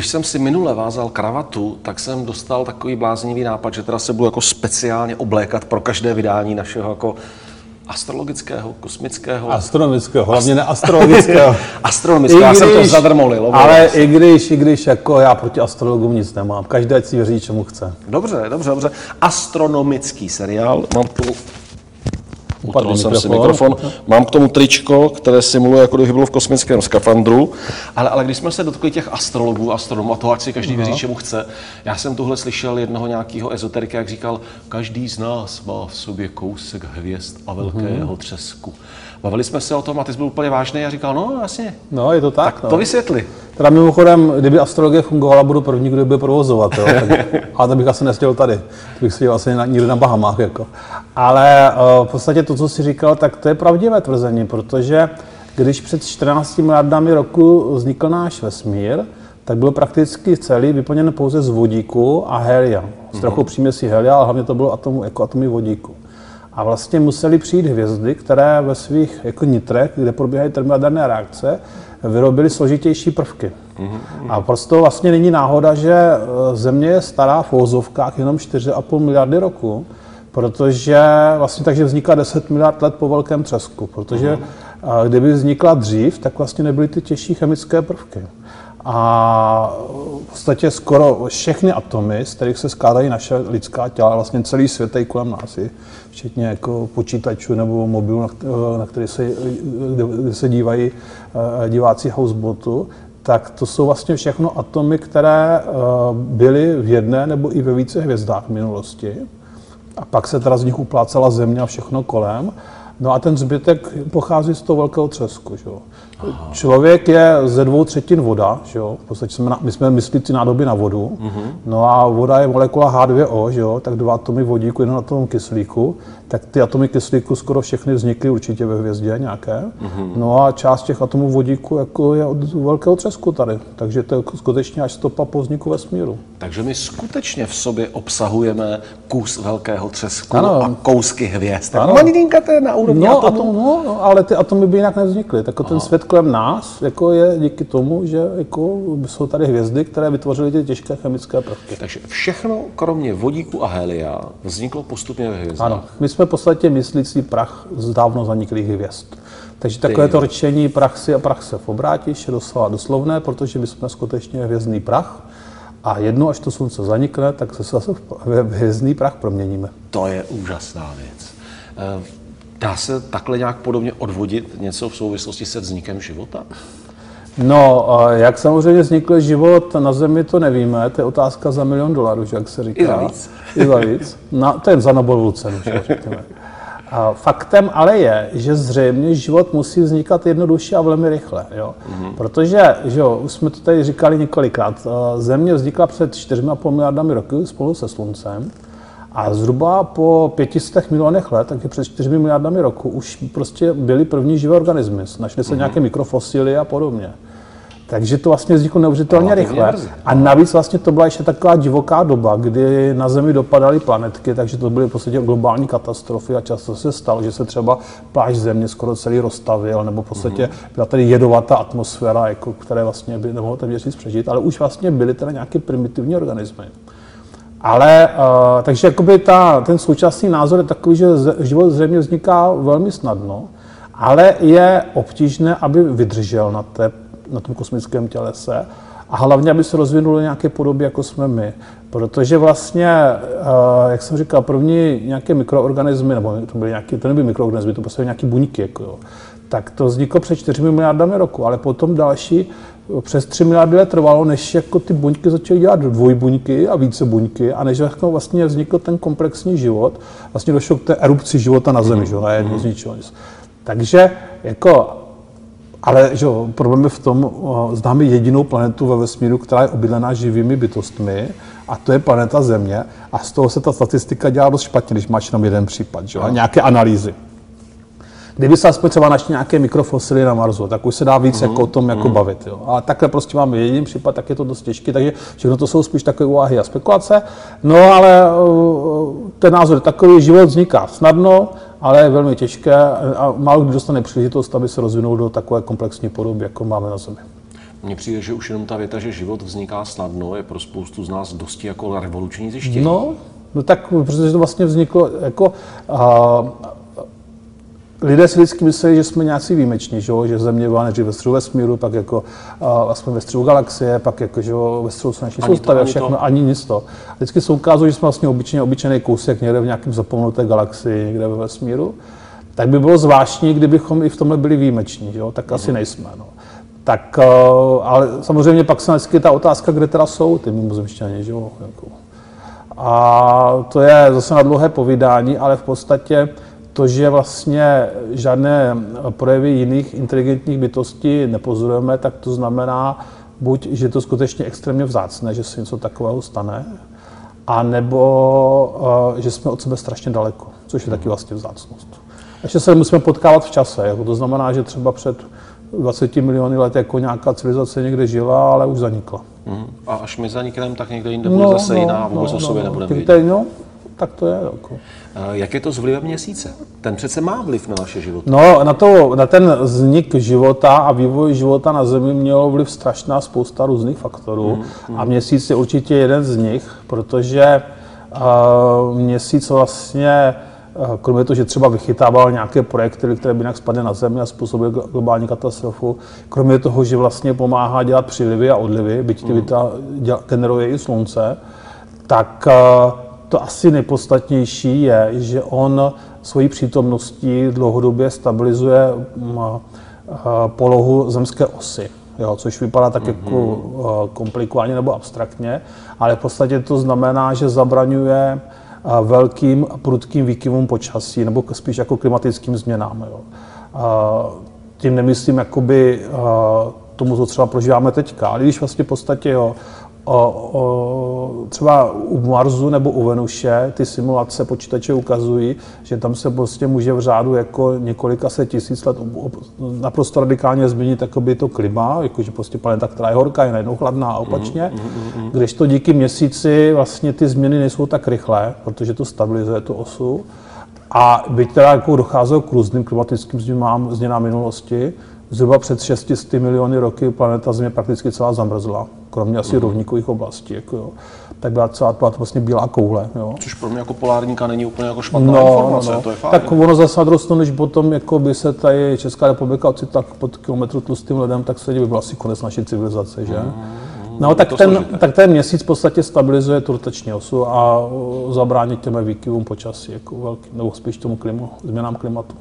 Když jsem si minule vázal kravatu, tak jsem dostal takový bláznivý nápad, že teda se budu jako speciálně oblékat pro každé vydání našeho jako astrologického, kosmického. Astronomického, hlavně ne astrologického. astronomického, já jsem to zadrmolil. Ale i když, i když jako já proti astrologům nic nemám. Každý si věří, čemu chce. Dobře, dobře, dobře. Astronomický seriál, mám tu Upadl jsem mikrofon. si mikrofon. Mám k tomu tričko, které simuluje, jako kdyby bylo v kosmickém skafandru. Ale, ale když jsme se dotkli těch astrologů, astronomů a toho, ať si každý věří, čemu chce, já jsem tuhle slyšel jednoho nějakého ezoterika, jak říkal, každý z nás má v sobě kousek hvězd a velkého třesku. Bavili jsme se o tom a ty jsi byl úplně vážný a říkal, no jasně. No, je to tak. Tak no. to vysvětli. Teda mimochodem, kdyby astrologie fungovala, budu první, kdo by provozovat. Jo. Tak, ale to bych asi nestěl tady. To bych seděl asi na, někde na Bahamách. Jako. Ale uh, v podstatě to, co jsi říkal, tak to je pravdivé tvrzení, protože když před 14 miliardami roku vznikl náš vesmír, tak byl prakticky celý vyplněn pouze z vodíku a helia. S trochu příměsí helia, ale hlavně to bylo atomu, jako atomy vodíku. A vlastně museli přijít hvězdy, které ve svých jako nitrech, kde probíhají termojaderné reakce, vyrobili složitější prvky. A prostě vlastně není náhoda, že e, Země je stará v ózovkách jenom 4,5 miliardy roku, protože vlastně takže vzniká 10 miliard let po velkém třesku, protože kdyby vznikla dřív, tak vlastně nebyly ty těžší chemické prvky. A v podstatě skoro všechny atomy, z kterých se skládají naše lidská těla, vlastně celý svět je kolem nás, včetně jako počítačů nebo mobilů, na který se, kde se dívají eh, diváci housebotu, tak to jsou vlastně všechno atomy, které eh, byly v jedné nebo i ve více hvězdách v minulosti. A pak se teda z nich uplácela země a všechno kolem. No a ten zbytek pochází z toho velkého třesku. Že? Člověk je ze dvou třetin voda, že jo? v podstatě jsme, na, my jsme myslící nádoby na vodu, mm-hmm. no a voda je molekula H2O, že jo? tak dva atomy vodíku, jeden atom kyslíku, tak ty atomy kyslíku skoro všechny vznikly určitě ve hvězdě nějaké, mm-hmm. no a část těch atomů vodíku jako je od velkého třesku tady, takže to je skutečně až stopa po vzniku vesmíru. Takže my skutečně v sobě obsahujeme kus velkého třesku ano. a kousky hvězd. Ano. Malinka to je na úrovni no, atomu. Atom, no, ale ty atomy by jinak nevznikly. Tak ten svět kolem nás jako je díky tomu, že jako jsou tady hvězdy, které vytvořily ty těžké chemické prvky. Takže všechno, kromě vodíku a helia, vzniklo postupně ve hvězdách. Ano, my jsme v podstatě myslící prach z dávno zaniklých hvězd. Takže takové to rčení prach si a prach se v obrátiš je doslova doslovné, protože my jsme skutečně hvězdný prach a jednou, až to slunce zanikne, tak se zase v hvězdný prach proměníme. To je úžasná věc. Dá se takhle nějak podobně odvodit něco v souvislosti se vznikem života? No, jak samozřejmě vznikl život na Zemi, to nevíme. To je otázka za milion dolarů, jak se říká. I za víc. I za víc. Na, to je za Nobelovu cenu, že řekněme. Faktem ale je, že zřejmě život musí vznikat jednoduše a velmi rychle. Jo? Mm-hmm. Protože, že jo, už jsme to tady říkali několikrát, Země vznikla před 4,5 miliardami roku spolu se Sluncem. A zhruba po 500 milionech let, takže před 4 miliardami roku, už prostě byly první živé organismy. Našly se mm-hmm. nějaké mikrofosily a podobně. Takže to vlastně vzniklo neuvěřitelně rychle. A navíc vlastně to byla ještě taková divoká doba, kdy na Zemi dopadaly planetky, takže to byly v podstatě globální katastrofy a často se stalo, že se třeba pláž Země skoro celý rozstavil, nebo v podstatě mm-hmm. byla tady jedovatá atmosféra, jako, které vlastně by nemohlo ten měsíc přežít, ale už vlastně byly teda nějaké primitivní organismy. Ale, uh, takže jakoby ta, ten současný názor je takový, že život zřejmě vzniká velmi snadno, ale je obtížné, aby vydržel na, té, na tom kosmickém tělese a hlavně, aby se rozvinul nějaké podoby, jako jsme my. Protože vlastně, uh, jak jsem říkal, první nějaké mikroorganismy, nebo to byly nějaké, to nebyly mikroorganismy, to prostě nějaké buňky, jako jo, tak to vzniklo před 4 miliardami roku, ale potom další přes 3 miliardy let trvalo, než jako ty buňky začaly dělat dvojbuňky a více buňky a než jako vlastně vznikl ten komplexní život, vlastně došlo k té erupci života na Zemi, mm. že jo, jedno z ničeho nic. Takže jako ale že jo, problém je v tom, známe jedinou planetu ve vesmíru, která je obydlená živými bytostmi, a to je planeta Země. A z toho se ta statistika dělá dost špatně, když máš jenom jeden případ, že jo, nějaké analýzy. Kdyby se aspoň třeba našli nějaké mikrofosily na Marsu, tak už se dá víc mm-hmm. jako o tom jako mm-hmm. bavit. Jo. Ale takhle prostě máme jediný případ, tak je to dost těžké, takže všechno to jsou spíš takové úvahy a spekulace. No ale uh, ten názor je takový, život vzniká snadno, ale je velmi těžké a málo kdy dostane příležitost, aby se rozvinul do takové komplexní podoby, jako máme na Zemi. Mně přijde, že už jenom ta věta, že život vzniká snadno, je pro spoustu z nás dosti jako revoluční zjištění. No, no tak, protože to vlastně vzniklo jako... A, lidé si vždycky myslí, že jsme nějací výjimeční, že, že Země byla nejdřív ve středu vesmíru, pak jako a, jsme ve středu galaxie, pak jako, že ve středu sluneční soustavy a všechno, to. ani nic to. Vždycky se ukázalo, že jsme vlastně obyčejný, obyčejný kousek někde v nějakém zapomenuté galaxii, někde ve vesmíru. Tak by bylo zvláštní, kdybychom i v tomhle byli výjimeční, že? tak asi mhm. nejsme. No. Tak, eh, ale samozřejmě pak se vždycky ta otázka, kde teda jsou ty mimozemšťani, že jo? Jako. A to je zase na dlouhé povídání, ale v podstatě to, že vlastně žádné projevy jiných inteligentních bytostí nepozorujeme, tak to znamená buď, že to skutečně extrémně vzácné, že se něco takového stane, a nebo eh, že jsme od sebe strašně daleko, což je taky vlastně vzácnost. Ještě se musíme potkávat v čase, jako to znamená, že třeba před 20 miliony let jako nějaká civilizace někde žila, ale už zanikla. Mm. A až my zanikneme, tak někde jinde bude no, zase no, jiná, vůbec no, o sobě no, nebudeme vědět. No, tak to je. Jako. Jak je to s vlivem měsíce? Ten přece má vliv na naše životy. No, na, to, na ten vznik života a vývoj života na Zemi mělo vliv strašná spousta různých faktorů. Mm, mm. A měsíc je určitě jeden z nich, protože uh, měsíc vlastně kromě toho, že třeba vychytával nějaké projekty, které by jinak spadly na zemi a způsobily globální katastrofu, kromě toho, že vlastně pomáhá dělat přílivy a odlivy, byť ty mm. generuje i slunce, tak to asi nejpodstatnější je, že on svojí přítomností dlouhodobě stabilizuje mm, polohu zemské osy. Jo, což vypadá tak mm-hmm. jako komplikovaně nebo abstraktně, ale v podstatě to znamená, že zabraňuje velkým prudkým výkyvům počasí, nebo spíš jako klimatickým změnám. Jo. Tím nemyslím jakoby tomu, co třeba prožíváme teďka, ale když vlastně v podstatě jo, o, o, třeba u Marsu nebo u Venuše ty simulace počítače ukazují, že tam se prostě může v řádu jako několika set tisíc let naprosto radikálně změnit to klima, jakože prostě planeta, která je horká, je najednou chladná a opačně, mm, mm, mm, když to díky měsíci vlastně ty změny nejsou tak rychlé, protože to stabilizuje tu osu. A byť teda jako docházelo k různým klimatickým změnám, změnám minulosti, zhruba před 600 miliony roky planeta Země prakticky celá zamrzla kromě asi mm. rovníkových oblastí. Jako jo. Tak byla celá byla to vlastně bílá koule. Jo. Což pro mě jako polárníka není úplně jako špatná no, informace, no. to je fajn. Tak ono zase na než potom jako by se tady Česká republika ocitla pod kilometru tlustým ledem, tak se by byl asi konec naší civilizace, že? Mm. No, tak ten, tak ten měsíc v podstatě stabilizuje tu rotační osu a zabránit těm výkyvům počasí, jako velký, nebo spíš tomu klimu, změnám klimatu.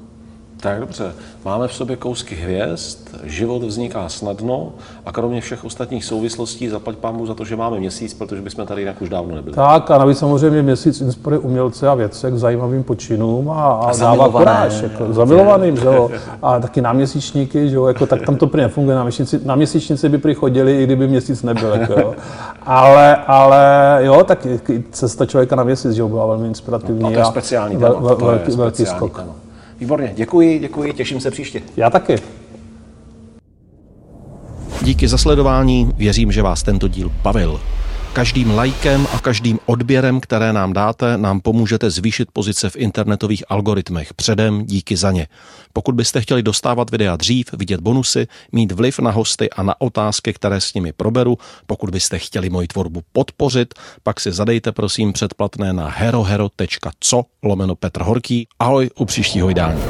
Tak dobře, máme v sobě kousky hvězd, život vzniká snadno a kromě všech ostatních souvislostí zaplať pámu za to, že máme měsíc, protože bychom tady jinak už dávno nebyli. Tak a navíc samozřejmě měsíc inspiruje umělce a vědce k zajímavým počinům a, a, a dává kuráž, jako, zamilovaným, že jo, a taky náměsíčníky, že jo, jako, tak tam to prý nefunguje, na, měsíci, na měsíčnici by prý chodili, i kdyby měsíc nebyl, jako, jo. Ale, ale jo, tak cesta člověka na měsíc, že jo, byla velmi inspirativní. No, to je speciální téma, vel, vel, velký, velký skok. Téma. Výborně, děkuji, děkuji, těším se příště. Já taky. Díky za sledování, věřím, že vás tento díl bavil. Každým lajkem a každým odběrem, které nám dáte, nám pomůžete zvýšit pozice v internetových algoritmech. Předem díky za ně. Pokud byste chtěli dostávat videa dřív, vidět bonusy, mít vliv na hosty a na otázky, které s nimi proberu, pokud byste chtěli moji tvorbu podpořit, pak si zadejte prosím předplatné na herohero.co lomeno Petr Horký. Ahoj u příštího vydání.